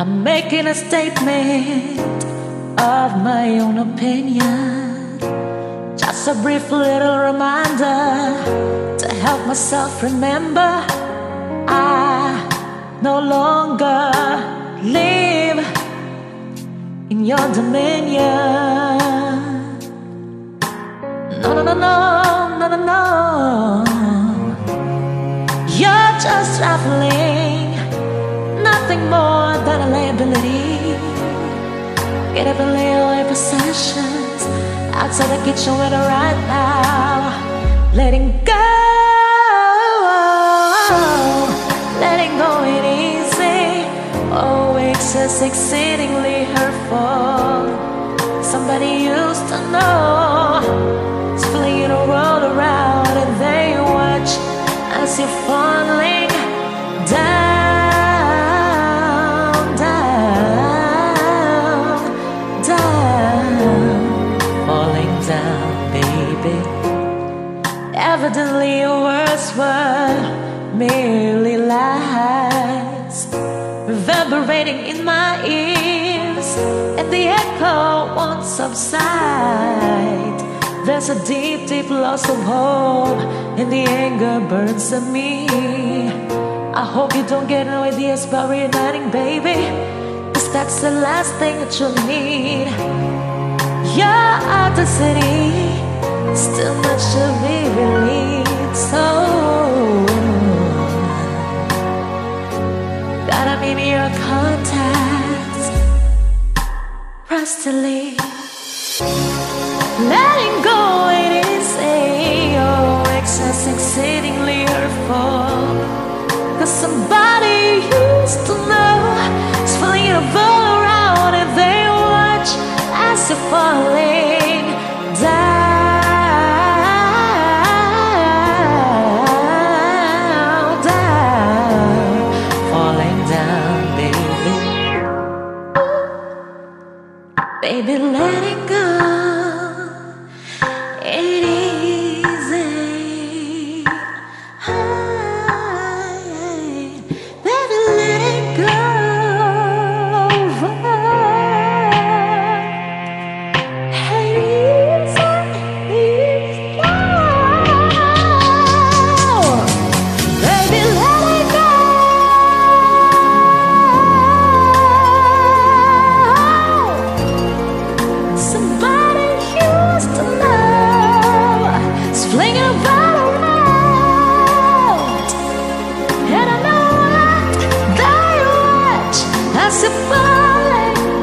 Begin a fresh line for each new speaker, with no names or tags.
I'm making a statement of my own opinion. Just a brief little reminder to help myself remember I no longer live in your dominion. No, no, no, no, no, no, no. You're just traveling nothing more than a liability. Get up and all your possessions outside the kitchen window right now. Letting go, letting go ain't easy. Oh, it's just exceedingly hurtful. Somebody used to know. It's flinging a world around and they watch as you're falling words were merely lies, reverberating in my ears, and the echo won't subside. There's a deep, deep loss of hope, and the anger burns at me. I hope you don't get no ideas about reuniting, baby, cause that's the last thing that you'll need. You're out the city, still much to be relieved. So, contacts, rustily. Letting go, Baby, letting go